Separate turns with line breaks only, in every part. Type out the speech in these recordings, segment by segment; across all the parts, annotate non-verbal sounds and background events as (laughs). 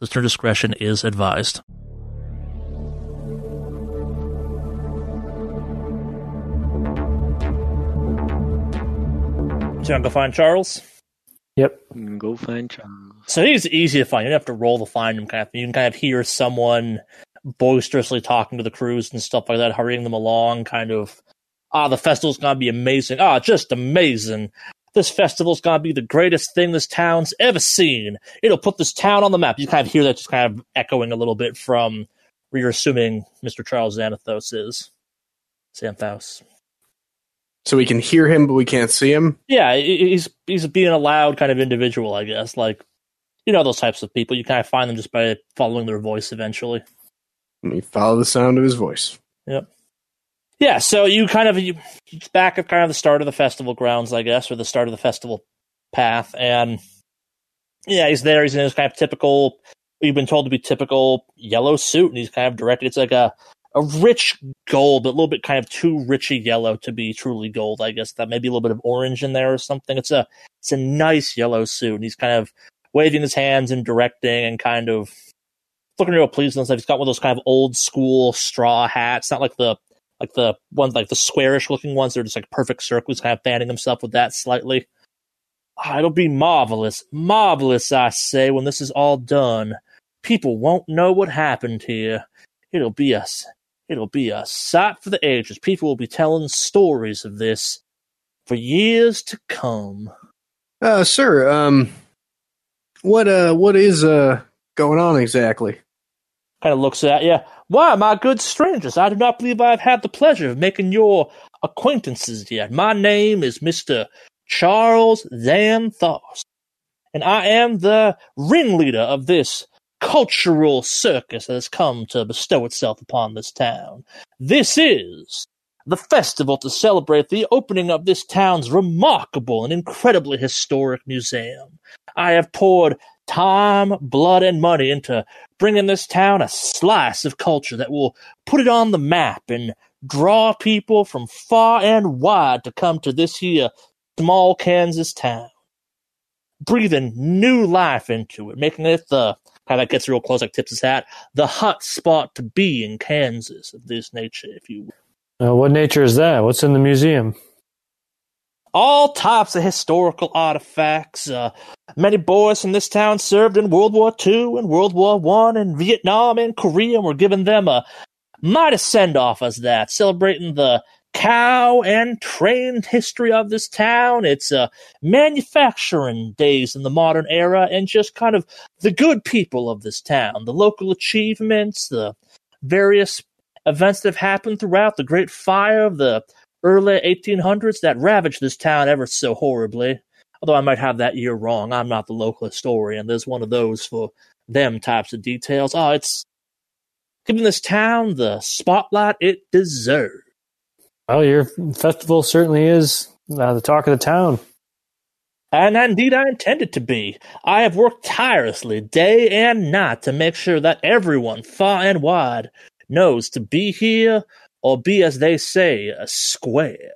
Listener discretion is advised. So, I'm going to find Charles.
Yep.
Go find Charles.
So he's easy to find. You don't have to roll to find him. Kind of, you can kind of hear someone boisterously talking to the crews and stuff like that, hurrying them along. Kind of, ah, the festival's gonna be amazing. Ah, just amazing. This festival's gonna be the greatest thing this town's ever seen. It'll put this town on the map. You kind of hear that just kind of echoing a little bit from where you're assuming Mr. Charles Xanathos is. Xanthos.
So we can hear him, but we can't see him.
Yeah, he's he's being a loud kind of individual, I guess. Like, you know, those types of people. You kind of find them just by following their voice eventually.
We follow the sound of his voice.
Yeah, so you kind of you back at kind of the start of the festival grounds, I guess, or the start of the festival path, and yeah, he's there. He's in his kind of typical. You've been told to be typical yellow suit, and he's kind of directed. It's like a a rich gold, but a little bit kind of too richy yellow to be truly gold. I guess that maybe a little bit of orange in there or something. It's a it's a nice yellow suit, and he's kind of waving his hands and directing and kind of looking real pleased and stuff. He's got one of those kind of old school straw hats, not like the like the ones like the squarish looking ones. They're just like perfect circles. Kind of fanning himself with that slightly. Ah, it'll be marvelous, marvelous. I say when this is all done, people won't know what happened here. It'll be us it'll be a sight for the ages. People will be telling stories of this for years to come.
Uh, sir, um, what uh, what is uh going on exactly?
Kind of looks at you. Why, my good strangers, I do not believe I have had the pleasure of making your acquaintances yet. My name is Mr. Charles Xanthos, and I am the ringleader of this cultural circus that has come to bestow itself upon this town. This is the festival to celebrate the opening of this town's remarkable and incredibly historic museum. I have poured time, blood, and money into bringing this town a slice of culture that will put it on the map and draw people from far and wide to come to this here small Kansas town. Breathing new life into it, making it the how that gets real close, like tips his hat, the hot spot to be in Kansas of this nature, if you will.
Uh, what nature is that? What's in the museum?
All types of historical artifacts. Uh, many boys from this town served in World War II and World War One and Vietnam and Korea, and we're giving them a mighty send off as that, celebrating the cow and train history of this town. It's uh, manufacturing days in the modern era, and just kind of the good people of this town, the local achievements, the various events that have happened throughout the Great Fire the early 1800s that ravaged this town ever so horribly. Although I might have that year wrong, I'm not the local historian. There's one of those for them types of details. Oh, it's giving this town the spotlight it deserves.
Well, your festival certainly is uh, the talk of the town.
And indeed, I intend it to be. I have worked tirelessly, day and night, to make sure that everyone, far and wide, knows to be here or be, as they say, a square.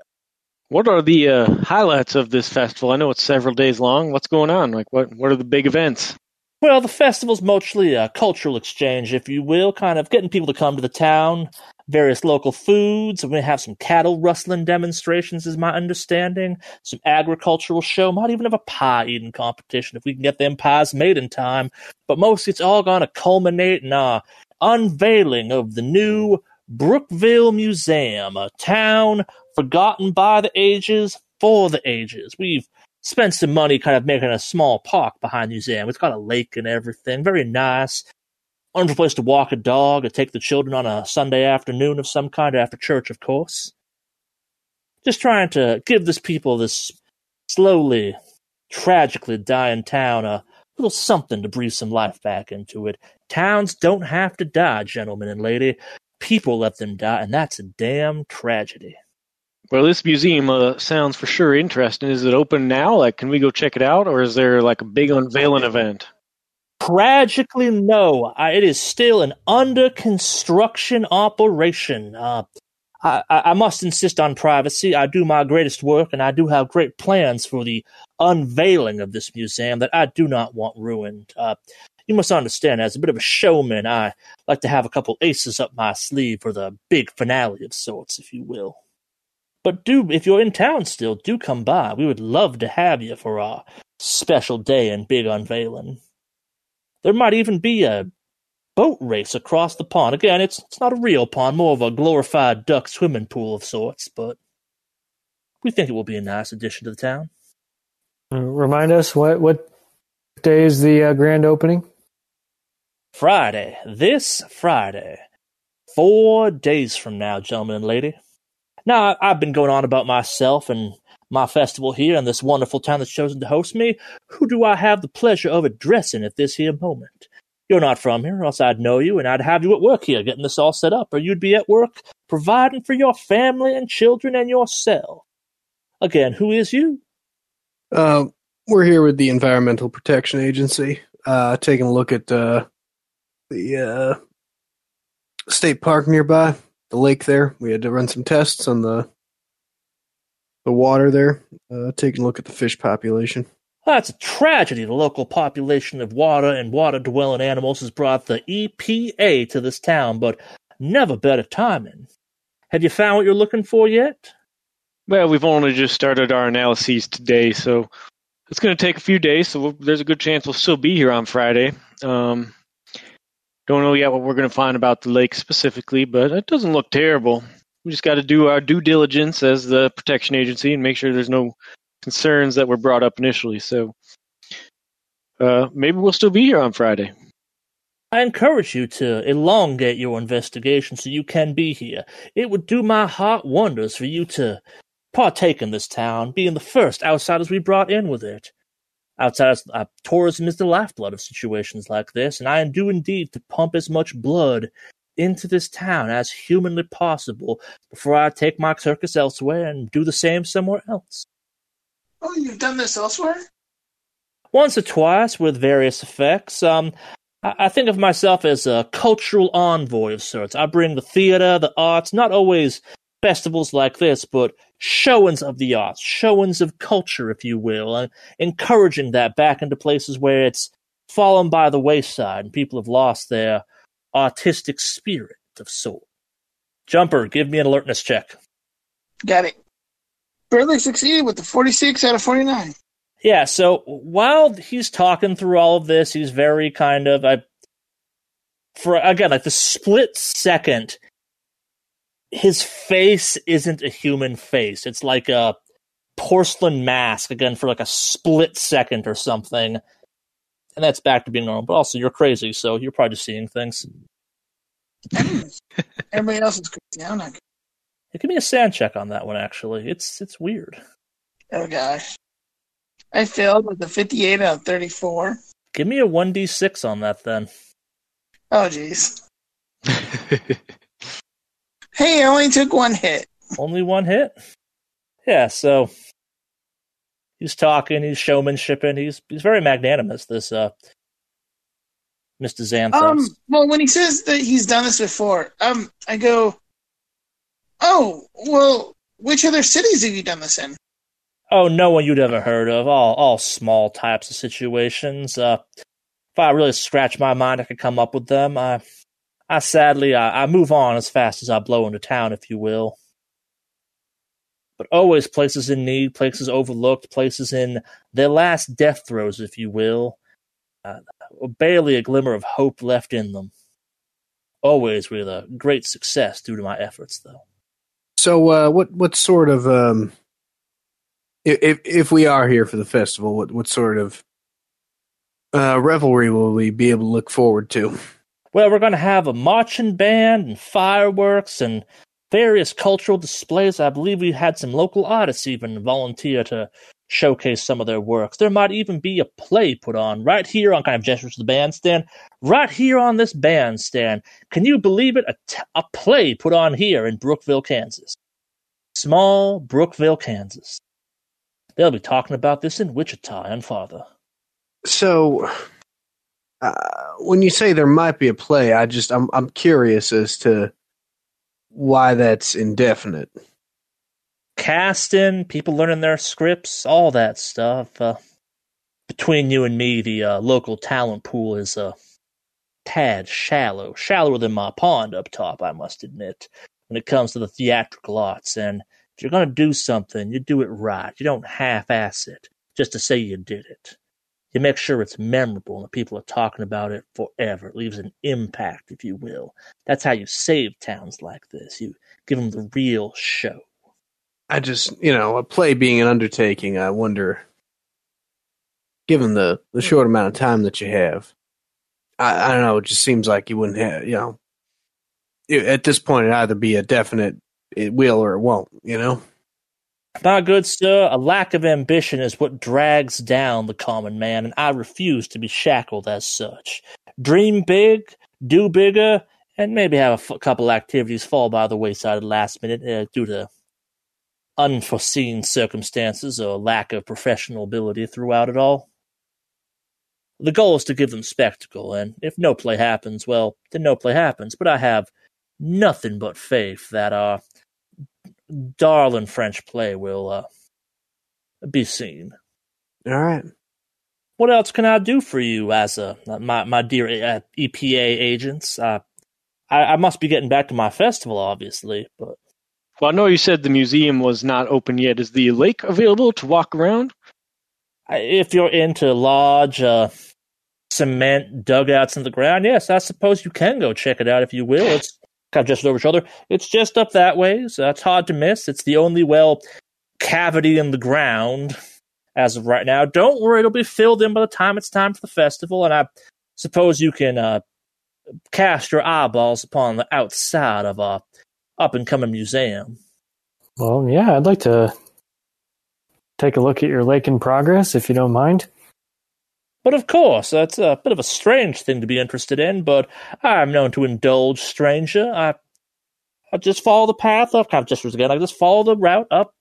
What are the uh, highlights of this festival? I know it's several days long. What's going on? Like, what what are the big events?
Well, the festival's mostly a cultural exchange, if you will, kind of getting people to come to the town, various local foods. We're going to have some cattle rustling demonstrations, is my understanding. Some agricultural show. Might even have a pie eating competition if we can get them pies made in time. But mostly it's all going to culminate in a unveiling of the new Brookville Museum, a town forgotten by the ages for the ages. We've spent some money kind of making a small park behind the museum. It's got a lake and everything. Very nice. wonderful place to walk a dog or take the children on a Sunday afternoon of some kind after church, of course. Just trying to give this people this slowly, tragically dying town a little something to breathe some life back into it. Towns don't have to die, gentlemen and lady. People let them die, and that's a damn tragedy.
Well, this museum uh, sounds for sure interesting. Is it open now? Like, can we go check it out, or is there like a big unveiling event?
Tragically, no. Uh, it is still an under construction operation. Uh, I, I must insist on privacy. I do my greatest work, and I do have great plans for the unveiling of this museum that I do not want ruined. Uh, you must understand, as a bit of a showman, I like to have a couple aces up my sleeve for the big finale of sorts, if you will. But do, if you're in town still, do come by. We would love to have you for our special day and big unveiling. There might even be a boat race across the pond. Again, it's it's not a real pond, more of a glorified duck swimming pool of sorts, but we think it will be a nice addition to the town.
Uh, remind us what what day is the uh, grand opening?
Friday, this Friday, four days from now, gentlemen and lady. Now, I've been going on about myself and my festival here in this wonderful town that's chosen to host me. Who do I have the pleasure of addressing at this here moment? You're not from here, or else I'd know you and I'd have you at work here getting this all set up, or you'd be at work providing for your family and children and yourself. Again, who is you?
Uh, we're here with the Environmental Protection Agency, uh, taking a look at uh, the uh, state park nearby, the lake there. We had to run some tests on the the water there, uh, taking a look at the fish population.
That's a tragedy. The local population of water and water dwelling animals has brought the EPA to this town, but never better timing. Have you found what you're looking for yet?
Well, we've only just started our analyses today, so it's going to take a few days. So we'll, there's a good chance we'll still be here on Friday. Um, don't know yet what we're going to find about the lake specifically, but it doesn't look terrible. We just got to do our due diligence as the protection agency and make sure there's no concerns that were brought up initially. So uh, maybe we'll still be here on Friday.
I encourage you to elongate your investigation so you can be here. It would do my heart wonders for you to partake in this town, being the first outsiders we brought in with it. Outsiders, uh, tourism is the lifeblood of situations like this, and I do indeed to pump as much blood into this town as humanly possible before I take my circus elsewhere and do the same somewhere else.
Oh, you've done this elsewhere?
Once or twice with various effects. Um, I, I think of myself as a cultural envoy of sorts. I bring the theater, the arts, not always festivals like this, but showings of the arts, showings of culture, if you will, and encouraging that back into places where it's fallen by the wayside and people have lost their artistic spirit of soul. Jumper, give me an alertness check.
Got it. Barely succeeded with the 46 out of 49.
Yeah, so while he's talking through all of this, he's very kind of I for again like the split second his face isn't a human face. It's like a porcelain mask again for like a split second or something. And that's back to being normal. But also you're crazy, so you're probably just seeing things. (laughs)
Everybody else is crazy. I'm not.
Yeah, give me a SAN check on that one actually. It's it's weird.
Oh gosh. I failed with a 58 out of 34.
Give me a 1d6 on that then.
Oh jeez. (laughs) Hey, I only took one hit.
Only one hit? Yeah, so he's talking, he's showmanshiping, he's he's very magnanimous, this uh Mr. Xanthos.
Um, well, when he says that he's done this before, um, I go, oh, well, which other cities have you done this in?
Oh, no one you'd ever heard of. All all small types of situations. Uh, if I really scratch my mind, I could come up with them. I, I sadly, I, I move on as fast as I blow into town, if you will. But always places in need, places overlooked, places in their last death throes, if you will. Uh, barely a glimmer of hope left in them. Always with a great success due to my efforts, though.
So, uh, what what sort of um, if if we are here for the festival, what what sort of uh, revelry will we be able to look forward to?
Well, we're going to have a marching band and fireworks and various cultural displays. I believe we had some local artists even volunteer to showcase some of their works. There might even be a play put on right here on kind of gestures to the bandstand, right here on this bandstand. Can you believe it? A, t- a play put on here in Brookville, Kansas. Small Brookville, Kansas. They'll be talking about this in Wichita and farther.
So, uh, when you say there might be a play, I just I'm I'm curious as to why that's indefinite.
Casting, people learning their scripts, all that stuff. Uh, between you and me, the uh, local talent pool is a uh, tad shallow, shallower than my pond up top, I must admit, when it comes to the theatrical arts. And if you're going to do something, you do it right. You don't half-ass it just to say you did it. You make sure it's memorable and people are talking about it forever. It leaves an impact, if you will. That's how you save towns like this. You give them the real show.
I just, you know, a play being an undertaking, I wonder, given the, the short amount of time that you have, I, I don't know, it just seems like you wouldn't have, you know, at this point, it'd either be a definite it will or it won't, you know?
My good sir, a lack of ambition is what drags down the common man, and I refuse to be shackled as such. Dream big, do bigger, and maybe have a f- couple activities fall by the wayside at the last minute uh, due to unforeseen circumstances or lack of professional ability throughout it all. The goal is to give them spectacle, and if no play happens, well, then no play happens. But I have nothing but faith that our darling French play will uh, be seen.
All right.
What else can I do for you, as a my my dear uh, EPA agents? Uh, I, I must be getting back to my festival, obviously, but
well, I know you said the museum was not open yet. Is the lake available to walk around?
If you're into large uh, cement dugouts in the ground, yes, I suppose you can go check it out if you will. It's kind of just over shoulder. It's just up that way, so that's hard to miss. It's the only well cavity in the ground as of right now. Don't worry, it'll be filled in by the time it's time for the festival, and I suppose you can uh, cast your eyeballs upon the outside of a up and coming museum.
Well, yeah, I'd like to take a look at your lake in progress, if you don't mind.
But of course, that's a bit of a strange thing to be interested in, but I'm known to indulge stranger. I I just follow the path up, of just again, I just follow the route up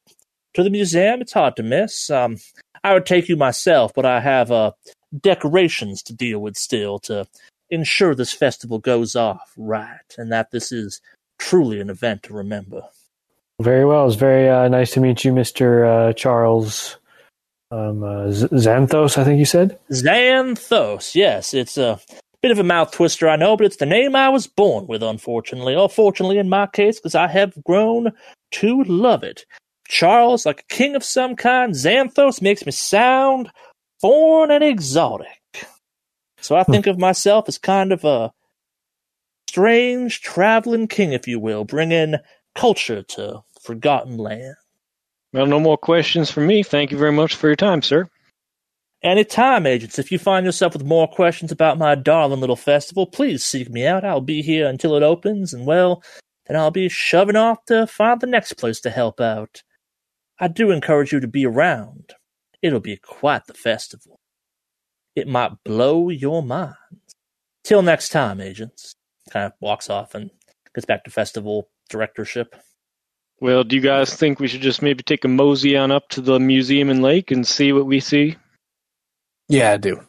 to the museum. It's hard to miss. Um, I would take you myself, but I have uh, decorations to deal with still to ensure this festival goes off right and that this is truly an event to remember.
Very well. It's very uh, nice to meet you, Mr. Uh, Charles um, uh, Xanthos, I think you said?
Xanthos, yes. It's a bit of a mouth twister, I know, but it's the name I was born with, unfortunately. Or fortunately, in my case, because I have grown to love it. Charles, like a king of some kind, Xanthos makes me sound foreign and exotic. So I hmm. think of myself as kind of a strange traveling king, if you will, bringing culture to forgotten land.
Well, no more questions for me. Thank you very much for your time, sir.
Anytime, agents. If you find yourself with more questions about my darling little festival, please seek me out. I'll be here until it opens, and well, then I'll be shoving off to find the next place to help out. I do encourage you to be around. It'll be quite the festival. It might blow your minds. Till next time, agents kind of walks off and gets back to festival directorship.
Well, do you guys think we should just maybe take a mosey on up to the museum and lake and see what we see?
Yeah, I do.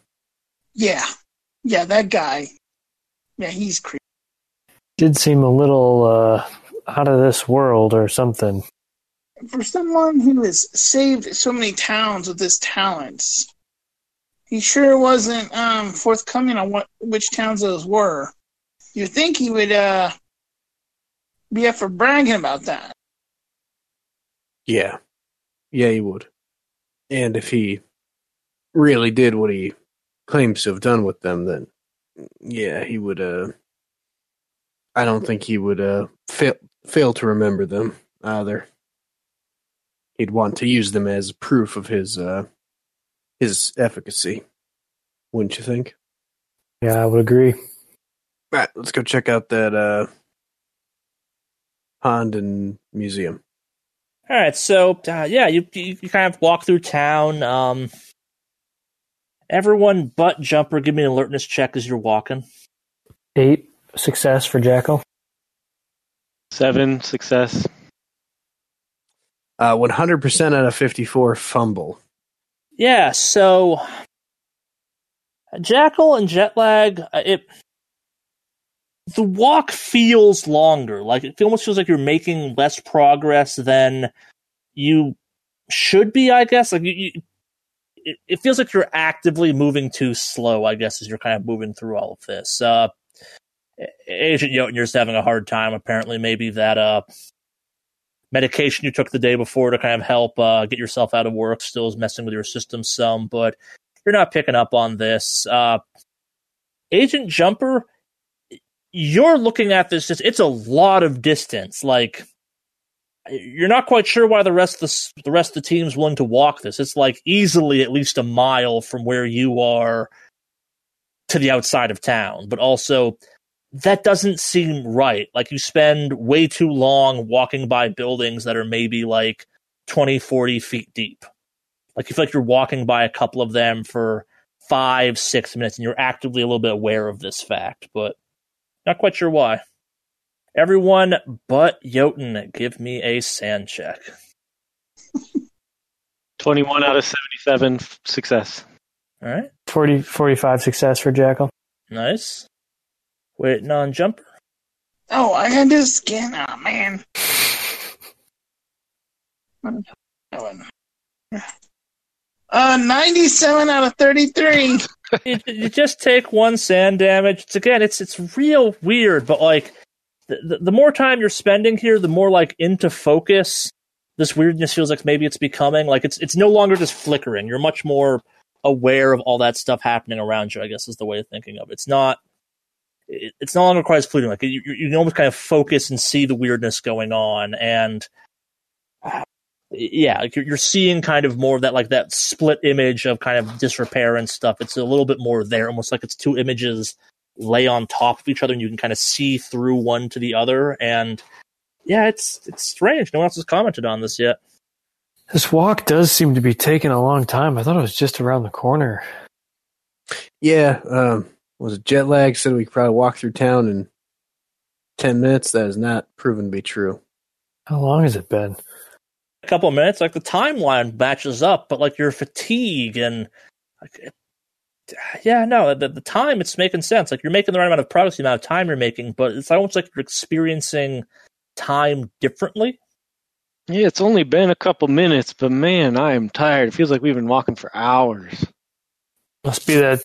Yeah. Yeah, that guy. Yeah, he's creepy.
Did seem a little uh, out of this world or something.
For someone who has saved so many towns with his talents, he sure wasn't um, forthcoming on what which towns those were You'd think he would uh, be up for bragging about that.
Yeah. Yeah, he would. And if he really did what he claims to have done with them, then yeah, he would uh I don't think he would uh fail fail to remember them either. He'd want to use them as proof of his uh his efficacy. Wouldn't you think?
Yeah, I would agree.
All right, let's go check out that uh, pond and museum.
All right, so uh, yeah, you, you you kind of walk through town. Um, everyone but Jumper, give me an alertness check as you're walking.
Eight success for Jackal.
Seven success.
Uh, 100% out of 54 fumble.
Yeah, so Jackal and Jetlag, uh, it the walk feels longer. Like it almost feels like you're making less progress than you should be. I guess like you, you it, it feels like you're actively moving too slow. I guess as you're kind of moving through all of this. Uh, Agent just having a hard time. Apparently, maybe that uh medication you took the day before to kind of help uh, get yourself out of work still is messing with your system some, but you're not picking up on this. Uh, Agent Jumper, you're looking at this, it's, a lot of distance. Like, you're not quite sure why the rest of the, the rest of the team's willing to walk this. It's like easily at least a mile from where you are to the outside of town, but also that doesn't seem right. Like you spend way too long walking by buildings that are maybe like 20, 40 feet deep. Like you feel like you're walking by a couple of them for five, six minutes, and you're actively a little bit aware of this fact, but not quite sure why. Everyone but Jotun, give me a SAN check. (laughs)
21 out of 77 success.
All right.
40, 45 success for Jackal.
Nice. Waiting on Jumper.
Oh, I had to scan. Oh ah, man. (sighs) Uh, ninety-seven out of thirty-three. (laughs)
you, you just take one SAN damage. It's again, it's it's real weird, but like the, the, the more time you're spending here, the more like into focus this weirdness feels like maybe it's becoming. Like it's it's no longer just flickering. You're much more aware of all that stuff happening around you. I guess is the way of thinking of it. It's not. It, it's no longer quite as fleeting. Like you, you can almost kind of focus and see the weirdness going on, and yeah, like you're, you're seeing kind of more of that like that split image of kind of disrepair and stuff. It's a little bit more there, almost like it's two images lay on top of each other, and you can kind of see through one to the other. And yeah, it's it's strange. No one else has commented on this yet.
This walk does seem to be taking a long time. I thought it was just around the corner.
Yeah, um, was it jet lag? Said we could probably walk through town in 10 minutes. That has not proven to be true.
How long has it been?
A couple of minutes, like the timeline matches up, but like your fatigue and like, it- yeah, no, the, the time it's making sense. Like you're making the right amount of progress, the amount of time you're making, but it's almost like you're experiencing time differently.
Yeah, it's only been a couple minutes, but man, I am tired. It feels like we've been walking for hours.
Must be that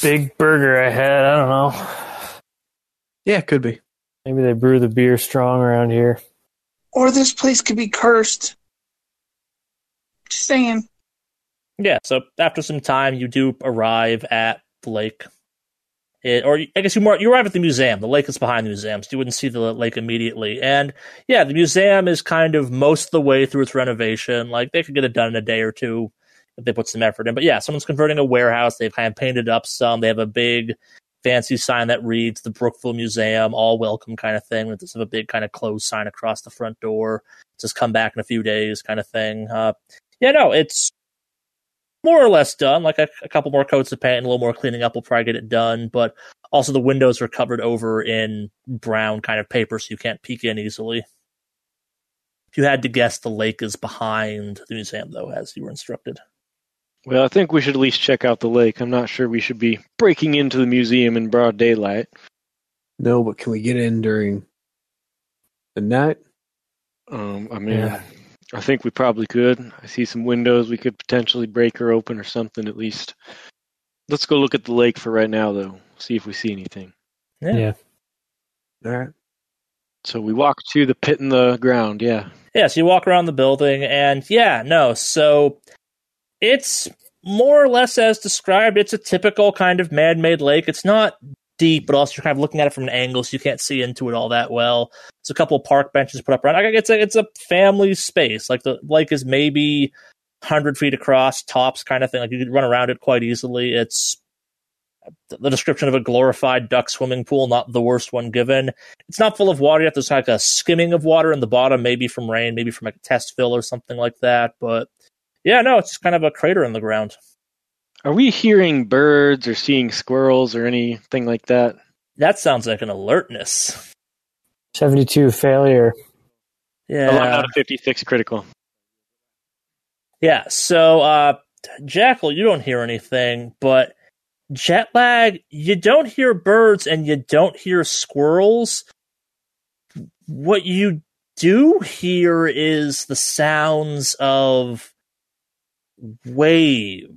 big burger I had. I don't know.
Yeah, it could be.
Maybe they brew the beer strong around here.
Or this place could be cursed. Just saying.
Yeah, so after some time, you do arrive at the lake. It, or I guess you more you arrive at the museum. The lake is behind the museum, so you wouldn't see the lake immediately. And yeah, the museum is kind of most of the way through its renovation. Like they could get it done in a day or two if they put some effort in. But yeah, someone's converting a warehouse. They've kind of painted up some. They have a big fancy sign that reads the Brookville Museum, all welcome kind of thing. With this of a big kind of closed sign across the front door. Just come back in a few days kind of thing. Uh, yeah, no, it's more or less done. Like a, a couple more coats of paint and a little more cleaning up will probably get it done. But also the windows are covered over in brown kind of paper, so you can't peek in easily. If you had to guess, the lake is behind the museum, though, as you were instructed.
Well, I think we should at least check out the lake. I'm not sure we should be breaking into the museum in broad daylight.
No, but can we get in during the night?
Um, I mean,
Yeah.
I think we probably could. I see some windows we could potentially break or open or something at least. Let's go look at the lake for right now, though. See if we see anything.
Yeah.
Yeah.
All right.
So we walk to the pit in the ground. Yeah.
Yeah, so you walk around the building, and yeah, no, so it's more or less as described. It's a typical kind of man made lake. It's not deep, but also you're kind of looking at it from an angle, so you can't see into it all that well. It's a couple of park benches put up around. Like, It's a it's a family space. Like the lake is maybe hundred feet across, tops kind of thing. Like you could run around it quite easily. It's the description of a glorified duck swimming pool, not the worst one given. It's not full of water yet. There's like a skimming of water in the bottom, maybe from rain, maybe from a test fill or something like that. But yeah, no, it's kind of a crater in the ground.
Are we hearing birds or seeing squirrels or anything like that?
That sounds like an alertness.
72 failure.
Yeah.
11 out of 56 critical.
Yeah. So, uh, Jackal, you don't hear anything, but jet lag, you don't hear birds and you don't hear squirrels. What you do hear is the sounds of wave.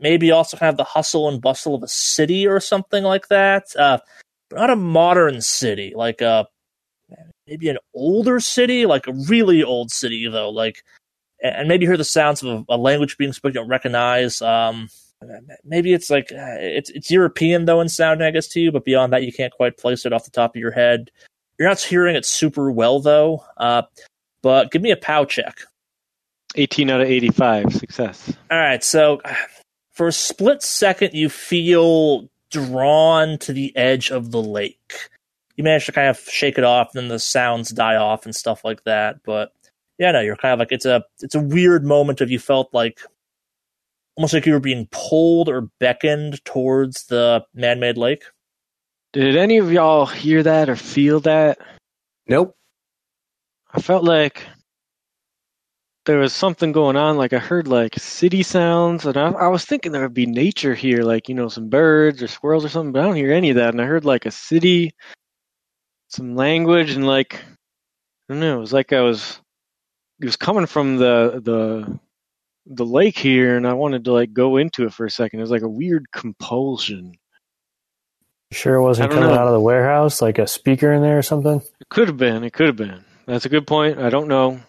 Maybe also kind of the hustle and bustle of a city or something like that. Uh, but not a modern city, like a maybe an older city, like a really old city though, like and maybe hear the sounds of a, a language being spoken you don't recognize. Um, maybe it's like uh, it's it's European though in sound, I guess to you, but beyond that, you can't quite place it off the top of your head. You're not hearing it super well though. Uh, but give me a POW check.
18 out of 85 success.
All right, so for a split second, you feel drawn to the edge of the lake. You manage to kind of shake it off, and then the sounds die off and stuff like that. But yeah, no, you're kind of like it's a it's a weird moment of you felt like almost like you were being pulled or beckoned towards the man-made lake.
Did any of y'all hear that or feel that?
Nope.
I felt like there was something going on. Like I heard like city sounds, and I, I was thinking there would be nature here, like you know some birds or squirrels or something. But I don't hear any of that. And I heard like a city, some language, and like I don't know. It was like I was. It was coming from the the the lake here, and I wanted to like go into it for a second. It was like a weird compulsion.
Sure, it wasn't coming
know.
out of the warehouse, like a speaker in there or something.
It could have been. It could have been. That's a good point. I don't know.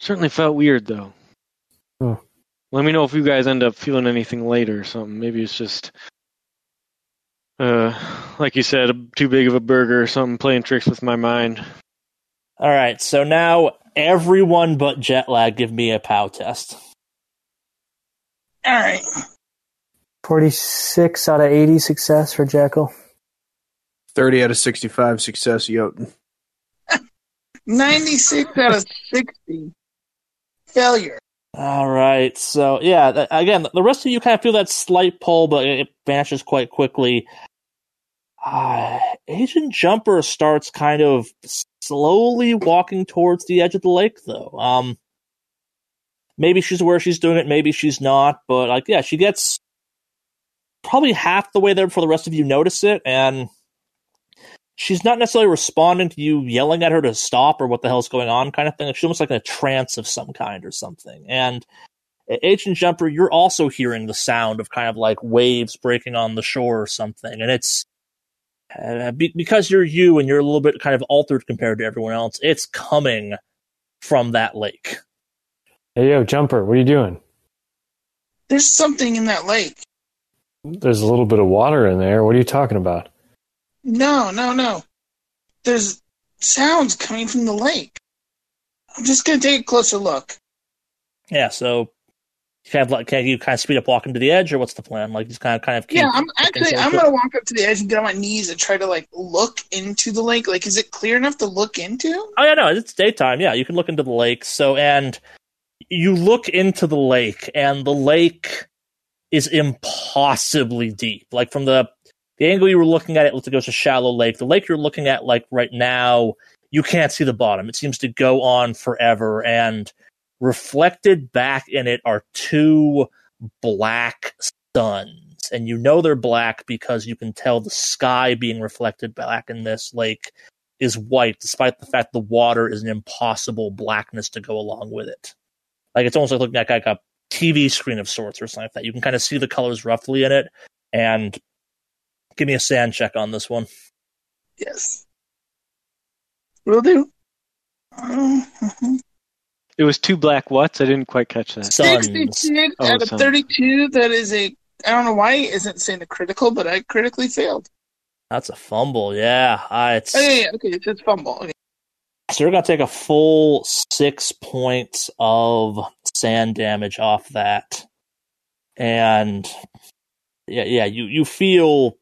Certainly felt weird though.
Hmm.
Let me know if you guys end up feeling anything later or something. Maybe it's just, uh, like you said, too big of a burger or something playing tricks with my mind.
All right, so now everyone but Jetlag give me a POW test.
All right.
46 out of 80 success for Jackal.
30 out of 65 success, Jotun. (laughs)
96 out of 60. Failure.
All right, so yeah, again, the rest of you kind of feel that slight pull, but it vanishes quite quickly. Uh, Agent Jumper starts kind of slowly walking towards the edge of the lake, though. Um, maybe she's aware she's doing it, maybe she's not, but like, yeah, she gets probably half the way there before the rest of you notice it, and she's not necessarily responding to you yelling at her to stop or what the hell's going on kind of thing. She's almost like in a trance of some kind or something. And Agent Jumper, you're also hearing the sound of kind of like waves breaking on the shore or something. And it's uh, be- because you're you and you're a little bit kind of altered compared to everyone else, it's coming from that lake.
Hey, yo, Jumper, what are you doing?
There's something in that lake.
There's a little bit of water in there. What are you talking about?
No, no, no. There's sounds coming from the lake. I'm just gonna take a closer look.
Yeah, so you kind like can you kind of speed up walking to the edge, or what's the plan? Like just kind of kind of
Yeah, I'm actually I'm gonna walk up to the edge and get on my knees and try to like look into the lake. Like, is it clear enough to look into?
Oh yeah, no, it's daytime. Yeah, you can look into the lake. So and you look into the lake, and the lake is impossibly deep. Like from the the angle you were looking at, it looks like it was a shallow lake. The lake you're looking at, like right now, you can't see the bottom. It seems to go on forever, and reflected back in it are two black suns. And you know they're black because you can tell the sky being reflected back in this lake is white, despite the fact the water is an impossible blackness to go along with it. Like it's almost like looking at like a TV screen of sorts or something like that. You can kind of see the colors roughly in it. And give me a SAN check on this one.
Yes. Will do.
It was two black whats. I didn't quite catch that.
Suns.
66
Oh,
out of
suns.
32. That is a. I don't know why it isn't saying the critical, but I critically failed.
That's a fumble. Yeah, uh, it's
Oh, yeah, yeah, okay, It's says fumble. Okay.
so you're gonna take a full six points of SAN damage off that, and yeah, yeah, you you feel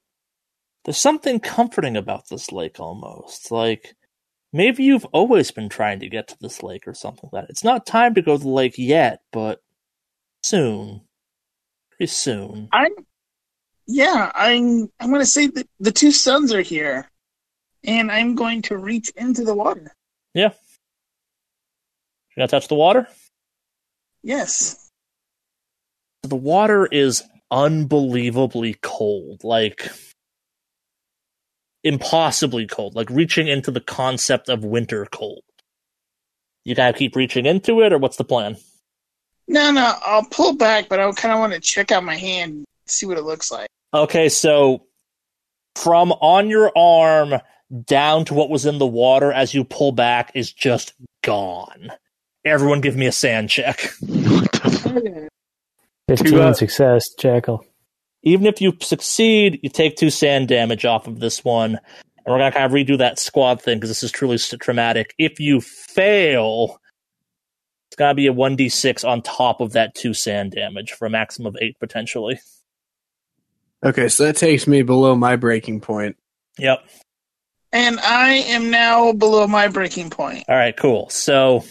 there's something comforting about this lake almost. Like maybe you've always been trying to get to this lake or something like that. It's not time to go to the lake yet, but soon. Pretty soon.
I'm yeah, I'm I'm gonna say that the two suns are here. And I'm going to reach into the water.
Yeah. You gonna touch the water?
Yes.
The water is unbelievably cold. Like impossibly cold. Like reaching into the concept of winter cold. You gotta keep reaching into it, or what's the plan?
No, no, I'll pull back, but I kind of want to check out my hand, see what it looks like.
Okay, so from on your arm down to what was in the water as you pull back is just gone. Everyone give me a SAN check.
Okay. (laughs)
15
uh,
success, Jackal.
Even if you succeed, you take two SAN damage off of this one. And we're going to kind of redo that squad thing because this is truly traumatic. If you fail, it's going to be a 1d6 on top of that two SAN damage for a maximum of eight potentially.
Okay, so that takes me below my breaking point.
Yep.
And I am now below my breaking point.
All right, cool. So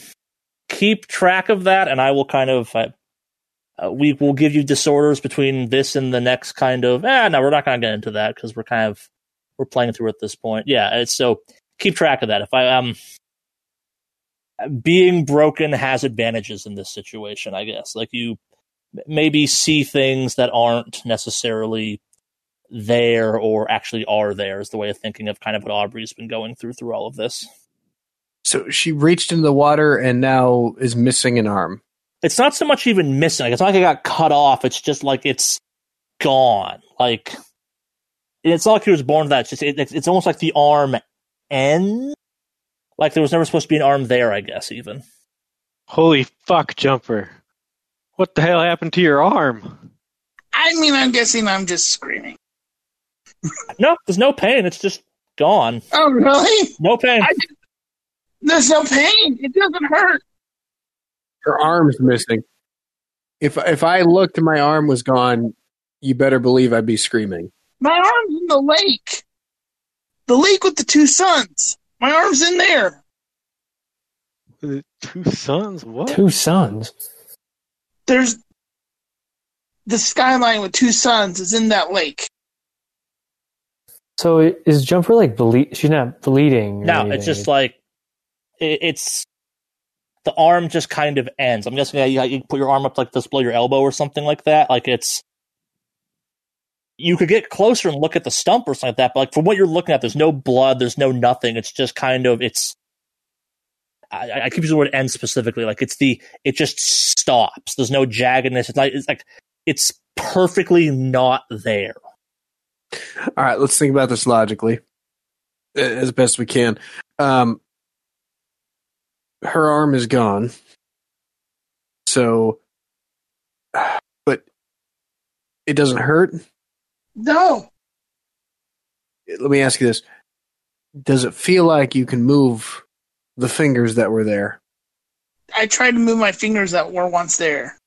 keep track of that, and I will kind of uh, uh, we will give you disorders between this and the next kind of. Eh, no, we're not going to get into that because we're kind of we're playing through at this point. Yeah, so keep track of that. If I um being broken has advantages in this situation, I guess. Like you maybe see things that aren't necessarily there or actually are there is the way of thinking of kind of what Aubrey's been going through through all of this.
So she reached into the water and now is missing an arm.
It's not so much even missing. Like, it's not like I got cut off. It's just like it's gone. Like it's not like he was born with that. It's just it, it's, it's almost like the arm ends. Like there was never supposed to be an arm there. I guess even.
Holy fuck, Jumper. What the hell happened to your arm?
I mean, I'm guessing I'm just screaming. (laughs)
No, there's no pain. It's just gone.
Oh, really?
No pain.
I, there's no pain. It doesn't hurt.
Her arm's missing. If if I looked and my arm was gone, you better believe I'd be screaming.
My arm's in the lake. The lake with the two suns. My arm's in there.
Was it Two sons? What?
Two sons.
There's the skyline with two suns is in that lake.
So is Jumper like ble- She's not bleeding.
No,
anything.
it's just like it, it's the arm just kind of ends. I'm guessing yeah, you, you put your arm up like this below your elbow or something like that. Like it's you could get closer and look at the stump or something like that, but like from what you're looking at, there's no blood, there's no nothing. It's just kind of it's. I, I keep using the word end specifically. Like it's the it just stops. There's no jaggedness. It's like it's like it's perfectly not there.
All right, let's think about this logically as best we can. Um, her arm is gone. So, but it doesn't hurt.
No.
Let me ask you this: Does it feel like you can move the fingers that were there?
I tried to move my fingers that were once there.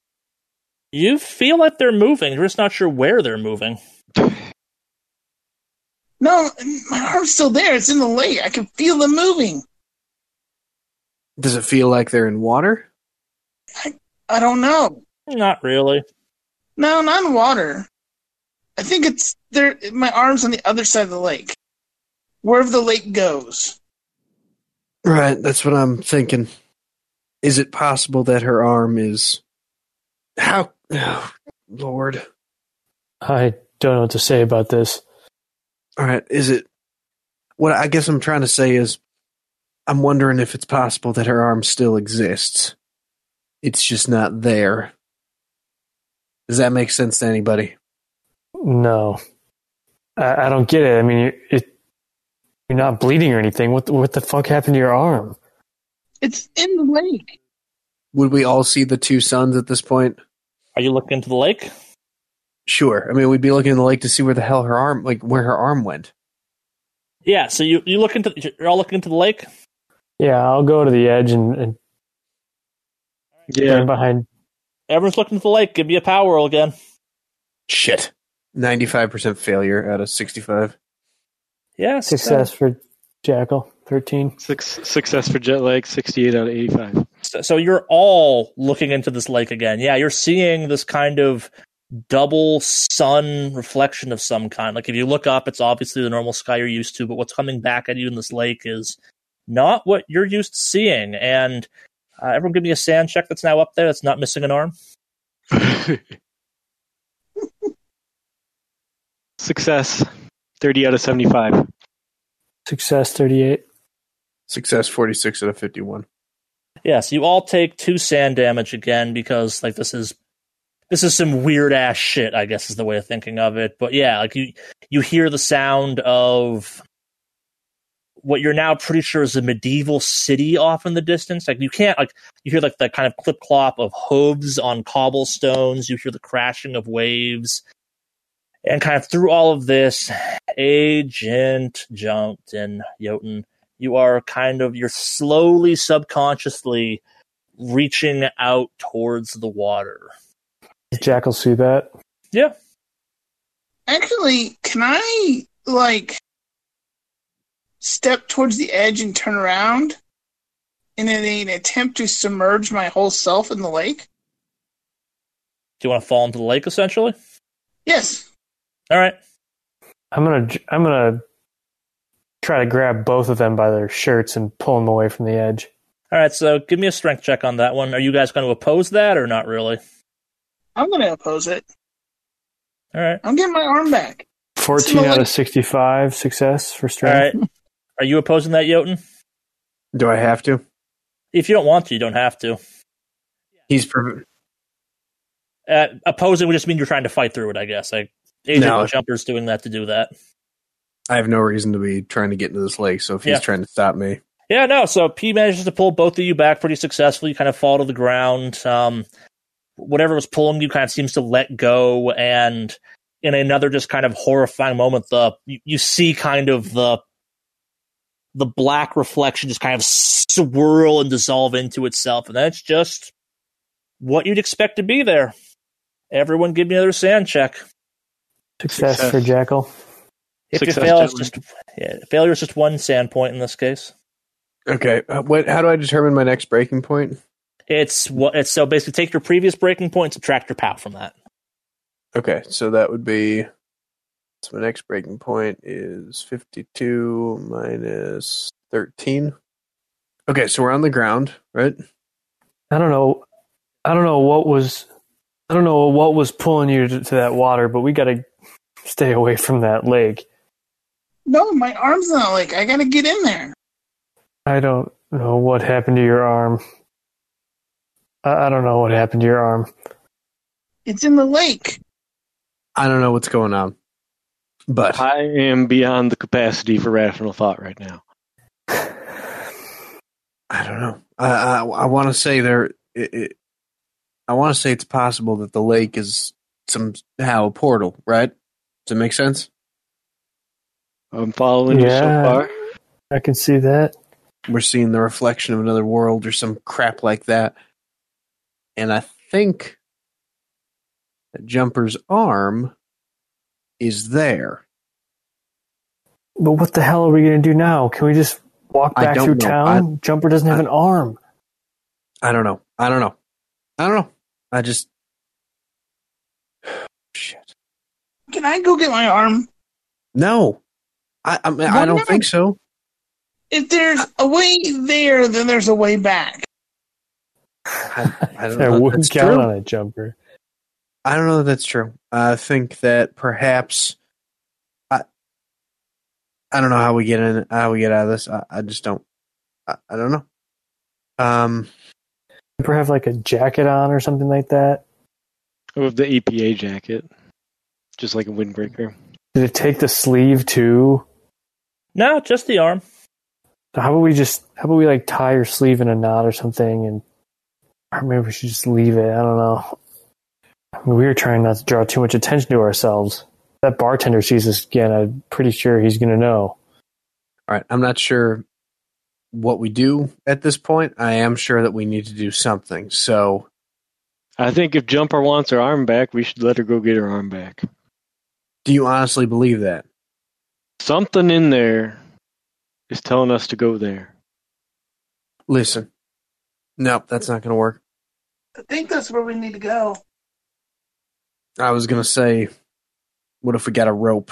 You feel like they're moving. You're just not sure where they're moving.
No, my arm's still there. It's in the lake. I can feel them moving.
Does it feel like they're in water?
I I don't know.
Not really.
No, not in water. I think it's there. My arm's on the other side of the lake, wherever the lake goes.
Right, that's what I'm thinking. Is it possible that her arm is how oh, Lord.
I don't know what to say about this.
All right, is it what I guess I'm trying to say is I'm wondering if it's possible that her arm still exists. It's just not there. Does that make sense to anybody?
No, I, I don't get it. I mean, you it, you're not bleeding or anything. What the, what the fuck happened to your arm?
It's in the lake.
Would we all see the two suns at this point?
Are you looking into the lake?
Sure. I mean, we'd be looking in the lake to see where the hell her arm, like where her arm went.
Yeah. So you you look into you're all looking into the lake.
Yeah, I'll go to the edge and, and
Yeah.
stand behind.
Everyone's looking into the lake. Give me a power roll again.
Shit. Ninety-five percent failure out of sixty-five.
Yeah, so-
Success for Jackal, 13.
Six, success for jet lag, 68 out of 85.
So, so you're all looking into this lake again. Yeah, you're seeing this kind of double sun reflection of some kind. Like if you look up, it's obviously the normal sky you're used to, but what's coming back at you in this lake is not what you're used to seeing. And uh, everyone, give me a SAN check that's now up there. That's not missing an arm. (laughs)
Success, 30 out of 75.
Success, 38.
Success forty-six out of fifty-one.
Yeah, so you all take two SAN damage again because like this is this is some weird ass shit, I guess is the way of thinking of it. But yeah, like you you hear the sound of what you're now pretty sure is a medieval city off in the distance. Like you can't like you hear like the kind of clip clop of hooves on cobblestones, you hear the crashing of waves. And kind of through all of this, Agent Junked and Jotun, you are kind of you're slowly subconsciously reaching out towards the water.
Does Jackal see that?
Yeah.
Actually, can I like step towards the edge and turn around in an attempt to submerge my whole self in the lake?
Do you want to fall into the lake essentially?
Yes.
All right.
I'm gonna j- I'm gonna try to grab both of them by their shirts and pull them away from the edge.
All right, so give me a strength check on that one. Are you guys going to oppose that or not really?
I'm going to oppose it.
All right.
I'm getting my arm back.
14 out
like-
of 65 success for strength.
right. (laughs) Are you opposing that, Jotun?
Do I have to?
If you don't want to, you don't have to.
He's pre-
Uh, opposing would just mean you're trying to fight through it, I guess. Like Agent
No.
Jumper's doing that to do that.
I have no reason to be trying to get into this lake. So if he's
Yeah.
trying to stop me,
Yeah, no. So P manages to pull both of you back pretty successfully. You kind of fall to the ground. Um, whatever was pulling you kind of seems to let go, and in another just kind of horrifying moment, the you, you see kind of the the black reflection just kind of swirl and dissolve into itself, and that's just what you'd expect to be there. Everyone, give me another SAN check.
Success,
Success.
for Jackal.
If
Success,
you fail, it's just yeah, failure is just one SAN point in this case.
okay. Uh, what? How do I determine my next breaking point?
It's what it's so basically take your previous breaking point, subtract your POW from that.
Okay, so that would be. So my next breaking point is fifty-two minus thirteen. Okay, so we're on the ground, right?
I don't know. I don't know what was. I don't know what was pulling you to, to that water, but we got to stay away from that lake.
No, my arm's not like I got to get in there.
I don't know what happened to your arm. I, I don't know what happened to your arm.
It's in the lake.
I don't know what's going on, but
I am beyond the capacity for rational thought right now.
I don't know. I I, I want to say there. It, it, I want to say it's possible that the lake is somehow a portal, right? Does it make sense?
I'm following you so far.
I can see that.
We're seeing the reflection of another world or some crap like that, and I think that Jumper's arm is there.
But what the hell are we going to do now? Can we just walk back through
know.
town? Jumper doesn't have
I-
an arm.
I don't know. I don't know. I don't know. I just (sighs) shit.
Can I go get my arm?
No, I I, mean, I don't think so.
If there's a way there, then there's a way back.
I, I don't (laughs)
I
know. if
wouldn't
That's
count
true.
on it, Jumper.
I don't know that that's true. I think that perhaps I I don't know how we get in how we get out of this. I, I just don't I, I don't know. Um
Jumper have like a jacket on or something like that.
With the EPA jacket, just like a windbreaker.
Did it take the sleeve too?
No, just the arm.
So how about we just how about we like tie your sleeve in a knot or something and or maybe we should just leave it. I don't know. I mean, we were trying not to draw too much attention to ourselves. If that bartender sees us again, I'm pretty sure he's gonna know.
all right, I'm not sure what we do at this point. I am sure that we need to do something. So
I think if Jumper wants her arm back, we should let her go get her arm back.
Do you honestly believe that?
Something in there is telling us to go there.
Listen. Nope, that's not going to work.
I think that's where we need to go.
I was going to say, what if we got a rope?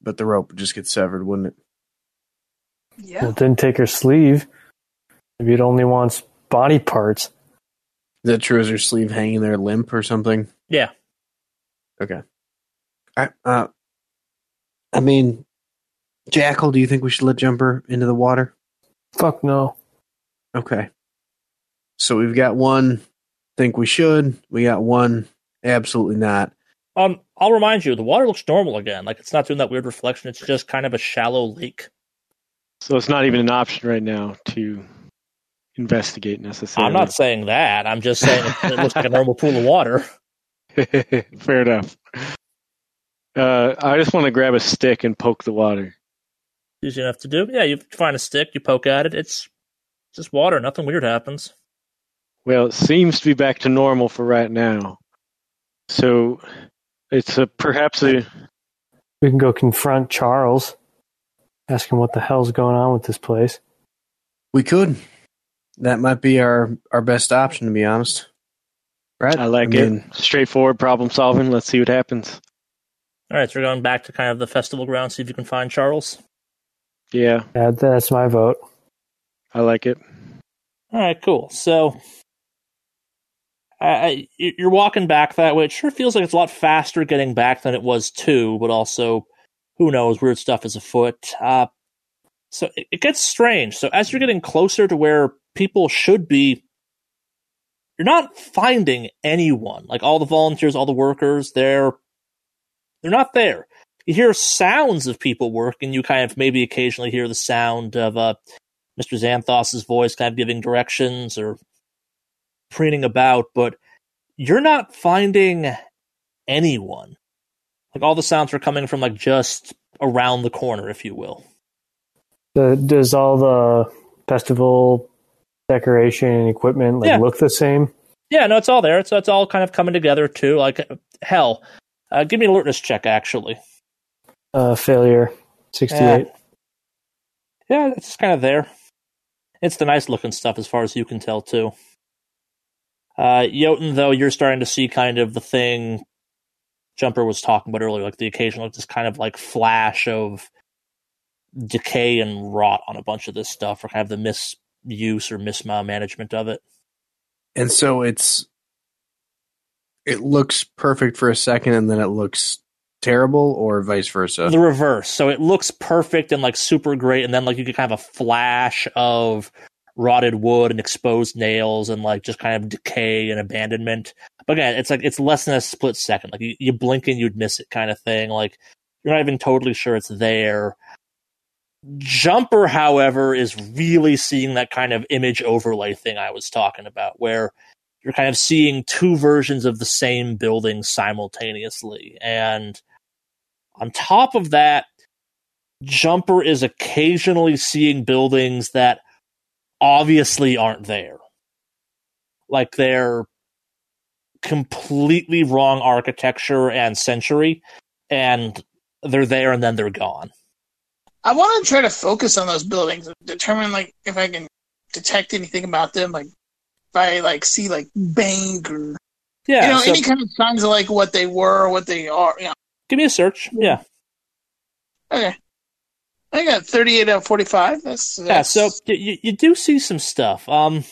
But the rope would just get severed, wouldn't it?
Yeah.
Well, it didn't take her sleeve. Maybe it only wants body parts.
Is that true? Is her sleeve hanging there limp or something?
Yeah.
Okay. I, uh, I mean, Jackal, do you think we should let Jumper into the water?
Fuck no.
Okay. So we've got one think we should. We got one absolutely not.
Um, I'll remind you, the water looks normal again. Like it's not doing that weird reflection. It's just kind of a shallow lake.
So it's not even an option right now to investigate necessarily.
I'm not saying that. I'm just saying it, it looks like a normal pool of water. (laughs) (laughs)
Fair enough. Uh, I just want to grab a stick and poke the water.
Easy enough to do. Yeah, you find a stick, you poke at it. It's just water. Nothing weird happens.
Well, it seems to be back to normal for right now. So it's a perhaps a
We can go confront Charles. Ask him what the hell's going on with this place.
We could. That might be our our best option, to be honest. Right?
I like
mean,
it. Straightforward problem solving. Let's see what happens.
All right, so we're going back to kind of the festival ground, see if you can find Charles.
Yeah,
Yeah, that's my vote.
I like it.
All right, cool. So uh, you're walking back that way. It sure feels like it's a lot faster getting back than it was to, but also, who knows? Weird stuff is afoot. Uh, so it, it gets strange. So as you're getting closer to where people should be, you're not finding anyone. Like all the volunteers, all the workers, they're they're not there. You hear sounds of people working. You kind of maybe occasionally hear the sound of uh, Mr. Xanthos's voice, kind of giving directions or preening about, but you're not finding anyone. Like all the sounds are coming from like just around the corner, if you will.
The, does all the festival decoration and equipment like
Yeah.
look the same?
Yeah, no, it's all there. It's it's all kind of coming together too. Like hell, uh, give me an alertness check actually.
Uh, failure, sixty-eight.
Yeah, it's just kind of there. It's the nice looking stuff as far as you can tell too. Uh, Jotun, though, you're starting to see kind of the thing Jumper was talking about earlier, like the occasional, just kind of like flash of decay and rot on a bunch of this stuff, or kind of the misuse or mismanagement of it.
and so it's it looks perfect for a second and then it looks terrible or vice versa.
the reverse. So it looks perfect and like super great, and then like you get kind of a flash of rotted wood and exposed nails and like just kind of decay and abandonment. But again, it's like it's less than a split second. Like you, you blink and you'd miss it kind of thing. Like you're not even totally sure it's there. Jumper, however, is really seeing that kind of image overlay thing I was talking about, where you're kind of seeing two versions of the same building simultaneously. And on top of that, Jumper is occasionally seeing buildings that obviously aren't there. Like they're completely wrong architecture and century, and they're there and then they're gone.
I want to try to focus on those buildings and determine like if I can detect anything about them. Like if I like see like bank or
Yeah,
you know
so
any kind of signs of like what they were or what they are. You know.
give me a search. Yeah.
Okay. I got 38 out of 45. That's,
Yeah, so you, you do see some stuff. Um,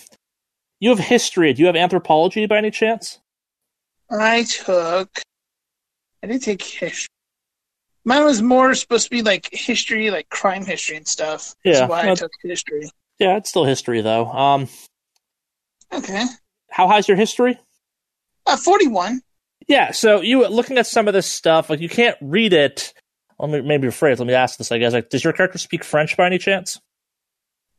you have history. Do you have anthropology by any chance?
I took. I did take history. Mine was more supposed to be like history, like crime history and stuff.
Yeah,
That's why I took history.
Yeah, it's still history though. Um,
Okay.
how high's your history?
Uh, 41.
Yeah, so you looking at some of this stuff, like you can't read it. Let me maybe rephrase. Let me ask this. I guess like, does your character speak French by any chance?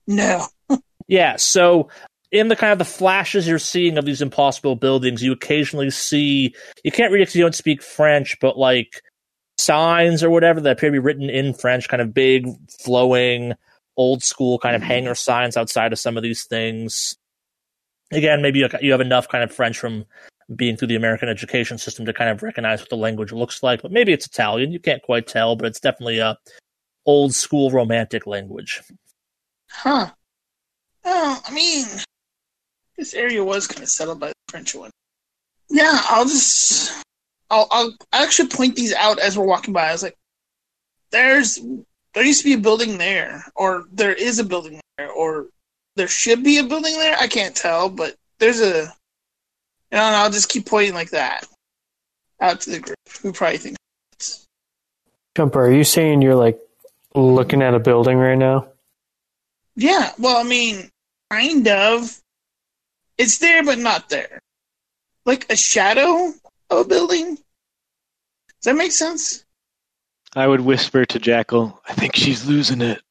No. (laughs)
Yeah, so in the kind of the flashes you're seeing of these impossible buildings, you occasionally see you can't read it because you don't speak French, but like signs or whatever that appear to be written in French, kind of big, flowing, old school kind of mm-hmm. hanger signs outside of some of these things. Again, maybe you you have enough kind of French from being through the American education system to kind of recognize what the language looks like. But maybe it's Italian. You can't quite tell, but it's definitely a old school romantic language.
Huh. Well, I mean, this area was kind of settled by the French one. Yeah, I'll just, I'll, I'll actually point these out as we're walking by. I was like, there's, there used to be a building there, or there is a building there, or there should be a building there. I can't tell, but there's a, you know, and I'll just keep pointing like that out to the group who probably think.
Jumper, are you saying you're like looking at a building right now?
Yeah, well, I mean, kind of. It's there, but not there. Like a shadow of a building. Does that make sense?
I would whisper to Jackal, I think she's losing it.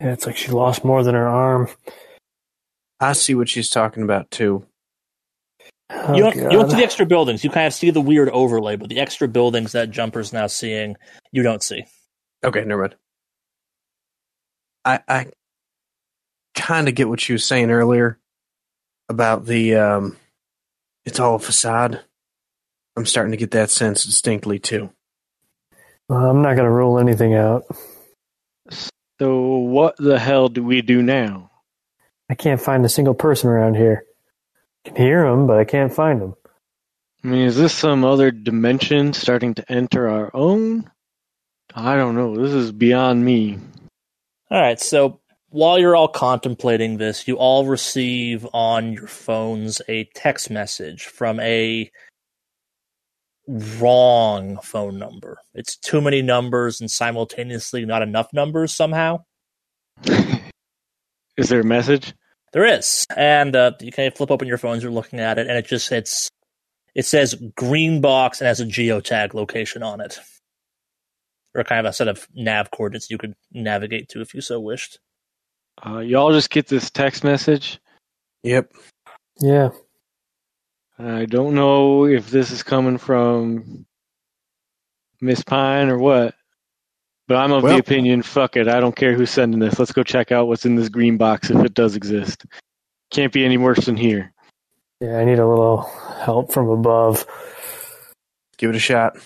Yeah, it's like she lost more than her arm.
I see what she's talking about too.
Oh,
you, don't, you don't see the extra buildings. You kind of see the weird overlay, but the extra buildings that Jumper's now seeing, you don't see.
Okay, never mind. I I kind of get what you were saying earlier about the um, it's all a facade. I'm starting to get that sense distinctly too.
Well, I'm not going to rule anything out.
So what the hell do we do now?
I can't find a single person around here. I can hear them, but I can't find them.
I mean, is this some other dimension starting to enter our own? I don't know. This is beyond me.
All right, so while you're all contemplating this, you all receive on your phones a text message from a wrong phone number. It's too many numbers and simultaneously not enough numbers somehow. (laughs)
Is there a message?
There is, and uh, you can flip open your phones. You're looking at it, and it just says it says green box and has a geotag location on it, or kind of a set of nav coordinates you could navigate to if you so wished.
Uh, y'all just get this text message.
Yep.
Yeah.
I don't know if this is coming from Miss Pine or what, but I'm of
Well-
the opinion, fuck it. I don't care who's sending this. Let's go check out what's in this green box if it does exist. Can't be any worse than here.
Yeah, I need a little help from above.
Give it a shot.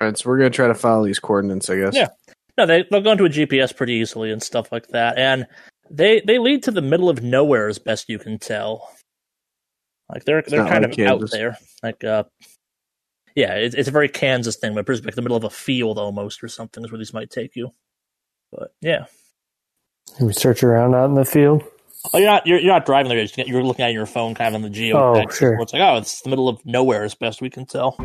All right, so we're gonna try to follow these coordinates, I guess.
Yeah. No, they they'll go into a GPS pretty easily and stuff like that, and they they lead to the middle of nowhere as best you can tell. Like they're they're kind
like
of out there, like uh, yeah, it's it's a very Kansas thing, but it appears like the middle of a field almost or something is where these might take you. But yeah,
Can we search around out in the field?
oh, you're not you're, you're not driving there. You're, looking at your phone, kind of on the geo.
Oh, sure.
It's like oh, it's the middle of nowhere as best we can tell.